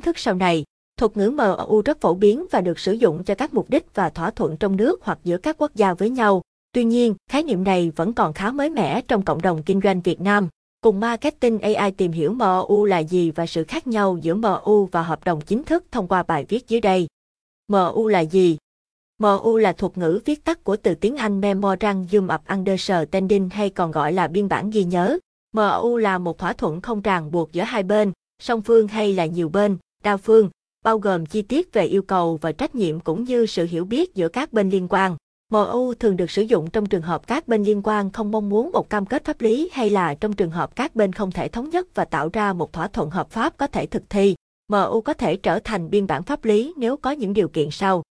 chính thức sau này. Thuật ngữ MOU rất phổ biến và được sử dụng cho các mục đích và thỏa thuận trong nước hoặc giữa các quốc gia với nhau. Tuy nhiên, khái niệm này vẫn còn khá mới mẻ trong cộng đồng kinh doanh Việt Nam. Cùng Marketing AI tìm hiểu MOU là gì và sự khác nhau giữa MOU và hợp đồng chính thức thông qua bài viết dưới đây. MOU là gì? MOU là thuật ngữ viết tắt của từ tiếng Anh Memorandum of Understanding hay còn gọi là biên bản ghi nhớ. MOU là một thỏa thuận không ràng buộc giữa hai bên, song phương hay là nhiều bên, đa phương, bao gồm chi tiết về yêu cầu và trách nhiệm cũng như sự hiểu biết giữa các bên liên quan. MOU thường được sử dụng trong trường hợp các bên liên quan không mong muốn một cam kết pháp lý hay là trong trường hợp các bên không thể thống nhất và tạo ra một thỏa thuận hợp pháp có thể thực thi. MOU có thể trở thành biên bản pháp lý nếu có những điều kiện sau.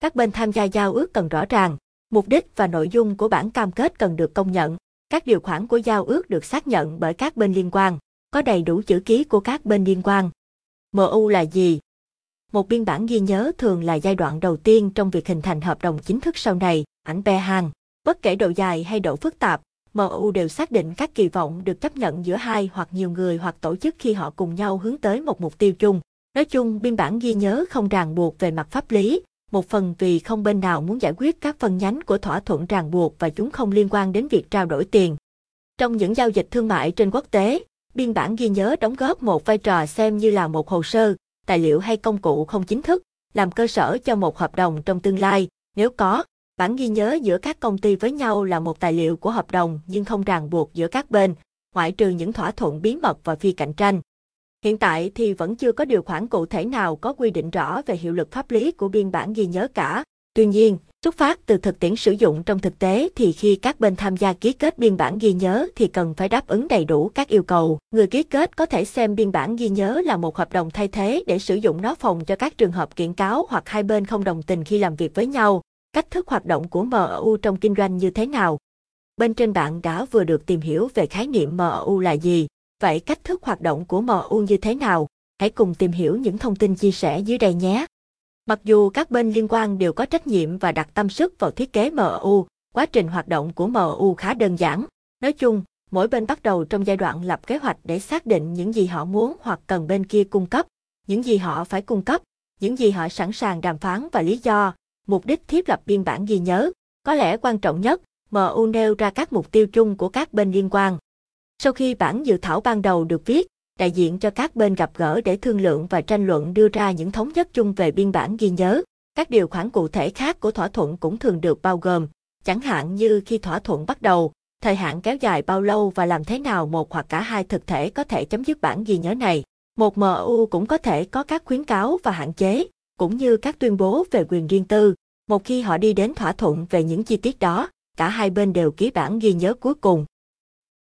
Các bên tham gia giao ước cần rõ ràng, mục đích và nội dung của bản cam kết cần được công nhận. Các điều khoản của giao ước được xác nhận bởi các bên liên quan, có đầy đủ chữ ký của các bên liên quan. MU là gì? Một biên bản ghi nhớ thường là giai đoạn đầu tiên trong việc hình thành hợp đồng chính thức sau này, ảnh be hàng. Bất kể độ dài hay độ phức tạp, MU đều xác định các kỳ vọng được chấp nhận giữa hai hoặc nhiều người hoặc tổ chức khi họ cùng nhau hướng tới một mục tiêu chung. Nói chung, biên bản ghi nhớ không ràng buộc về mặt pháp lý, một phần vì không bên nào muốn giải quyết các phần nhánh của thỏa thuận ràng buộc và chúng không liên quan đến việc trao đổi tiền. Trong những giao dịch thương mại trên quốc tế, biên bản ghi nhớ đóng góp một vai trò xem như là một hồ sơ, tài liệu hay công cụ không chính thức, làm cơ sở cho một hợp đồng trong tương lai, nếu có. Bản ghi nhớ giữa các công ty với nhau là một tài liệu của hợp đồng nhưng không ràng buộc giữa các bên, ngoại trừ những thỏa thuận bí mật và phi cạnh tranh. Hiện tại thì vẫn chưa có điều khoản cụ thể nào có quy định rõ về hiệu lực pháp lý của biên bản ghi nhớ cả. Tuy nhiên, xuất phát từ thực tiễn sử dụng trong thực tế thì khi các bên tham gia ký kết biên bản ghi nhớ thì cần phải đáp ứng đầy đủ các yêu cầu. Người ký kết có thể xem biên bản ghi nhớ là một hợp đồng thay thế để sử dụng nó phòng cho các trường hợp kiện cáo hoặc hai bên không đồng tình khi làm việc với nhau. Cách thức hoạt động của MOU trong kinh doanh như thế nào? Bên trên bạn đã vừa được tìm hiểu về khái niệm MOU là gì, Vậy cách thức hoạt động của MU như thế nào? Hãy cùng tìm hiểu những thông tin chia sẻ dưới đây nhé. Mặc dù các bên liên quan đều có trách nhiệm và đặt tâm sức vào thiết kế MU, quá trình hoạt động của MU khá đơn giản. Nói chung, mỗi bên bắt đầu trong giai đoạn lập kế hoạch để xác định những gì họ muốn hoặc cần bên kia cung cấp, những gì họ phải cung cấp, những gì họ sẵn sàng đàm phán và lý do, mục đích thiết lập biên bản ghi nhớ. Có lẽ quan trọng nhất, MU nêu ra các mục tiêu chung của các bên liên quan. Sau khi bản dự thảo ban đầu được viết, đại diện cho các bên gặp gỡ để thương lượng và tranh luận đưa ra những thống nhất chung về biên bản ghi nhớ. Các điều khoản cụ thể khác của thỏa thuận cũng thường được bao gồm, chẳng hạn như khi thỏa thuận bắt đầu, thời hạn kéo dài bao lâu và làm thế nào một hoặc cả hai thực thể có thể chấm dứt bản ghi nhớ này. Một MU cũng có thể có các khuyến cáo và hạn chế, cũng như các tuyên bố về quyền riêng tư. Một khi họ đi đến thỏa thuận về những chi tiết đó, cả hai bên đều ký bản ghi nhớ cuối cùng.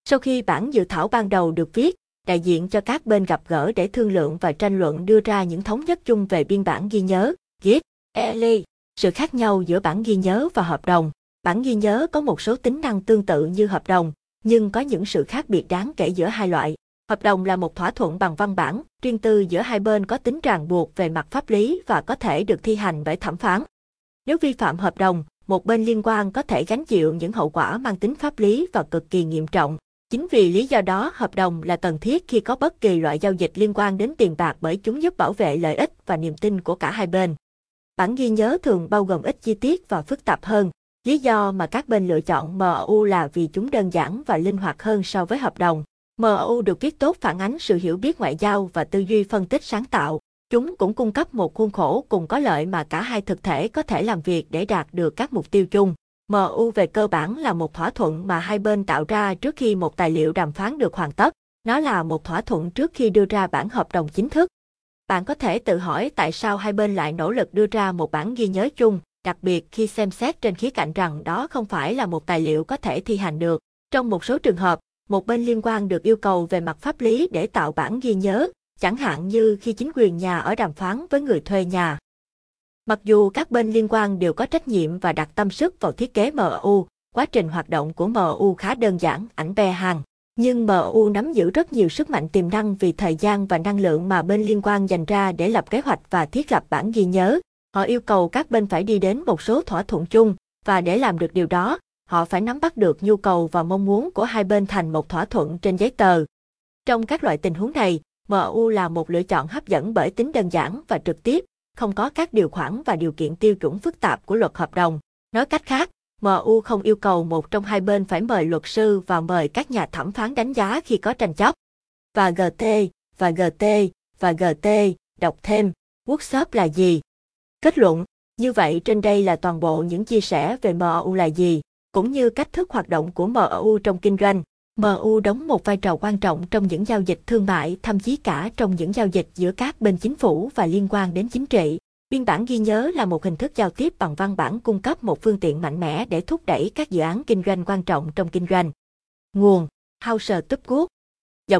Sau khi bản dự thảo ban đầu được viết, đại diện cho các bên gặp gỡ để thương lượng và tranh luận đưa ra những thống nhất chung về biên bản ghi nhớ, GIT, ELI. Sự khác nhau giữa bản ghi nhớ và hợp đồng. Bản ghi nhớ có một số tính năng tương tự như hợp đồng, nhưng có những sự khác biệt đáng kể giữa hai loại. Hợp đồng là một thỏa thuận bằng văn bản, riêng tư giữa hai bên có tính ràng buộc về mặt pháp lý và có thể được thi hành bởi thẩm phán. Nếu vi phạm hợp đồng, một bên liên quan có thể gánh chịu những hậu quả mang tính pháp lý và cực kỳ nghiêm trọng. Chính vì lý do đó, hợp đồng là cần thiết khi có bất kỳ loại giao dịch liên quan đến tiền bạc bởi chúng giúp bảo vệ lợi ích và niềm tin của cả hai bên. Bản ghi nhớ thường bao gồm ít chi tiết và phức tạp hơn. Lý do mà các bên lựa chọn MOU là vì chúng đơn giản và linh hoạt hơn so với hợp đồng. MOU được viết tốt phản ánh sự hiểu biết ngoại giao và tư duy phân tích sáng tạo. Chúng cũng cung cấp một khuôn khổ cùng có lợi mà cả hai thực thể có thể làm việc để đạt được các mục tiêu chung. MU về cơ bản là một thỏa thuận mà hai bên tạo ra trước khi một tài liệu đàm phán được hoàn tất. Nó là một thỏa thuận trước khi đưa ra bản hợp đồng chính thức. Bạn có thể tự hỏi tại sao hai bên lại nỗ lực đưa ra một bản ghi nhớ chung, đặc biệt khi xem xét trên khía cạnh rằng đó không phải là một tài liệu có thể thi hành được. Trong một số trường hợp, một bên liên quan được yêu cầu về mặt pháp lý để tạo bản ghi nhớ, chẳng hạn như khi chính quyền nhà ở đàm phán với người thuê nhà. Mặc dù các bên liên quan đều có trách nhiệm và đặt tâm sức vào thiết kế MU, quá trình hoạt động của MU khá đơn giản, ảnh bè hàng. Nhưng MU nắm giữ rất nhiều sức mạnh tiềm năng vì thời gian và năng lượng mà bên liên quan dành ra để lập kế hoạch và thiết lập bản ghi nhớ. Họ yêu cầu các bên phải đi đến một số thỏa thuận chung, và để làm được điều đó, họ phải nắm bắt được nhu cầu và mong muốn của hai bên thành một thỏa thuận trên giấy tờ. Trong các loại tình huống này, MU là một lựa chọn hấp dẫn bởi tính đơn giản và trực tiếp, không có các điều khoản và điều kiện tiêu chuẩn phức tạp của luật hợp đồng. Nói cách khác, MU không yêu cầu một trong hai bên phải mời luật sư và mời các nhà thẩm phán đánh giá khi có tranh chấp. Và GT, và GT, và GT, đọc thêm, workshop là gì? Kết luận, như vậy trên đây là toàn bộ những chia sẻ về MU là gì, cũng như cách thức hoạt động của MU trong kinh doanh. MU đóng một vai trò quan trọng trong những giao dịch thương mại, thậm chí cả trong những giao dịch giữa các bên chính phủ và liên quan đến chính trị. Biên bản ghi nhớ là một hình thức giao tiếp bằng văn bản cung cấp một phương tiện mạnh mẽ để thúc đẩy các dự án kinh doanh quan trọng trong kinh doanh. Nguồn Hauser Tupgood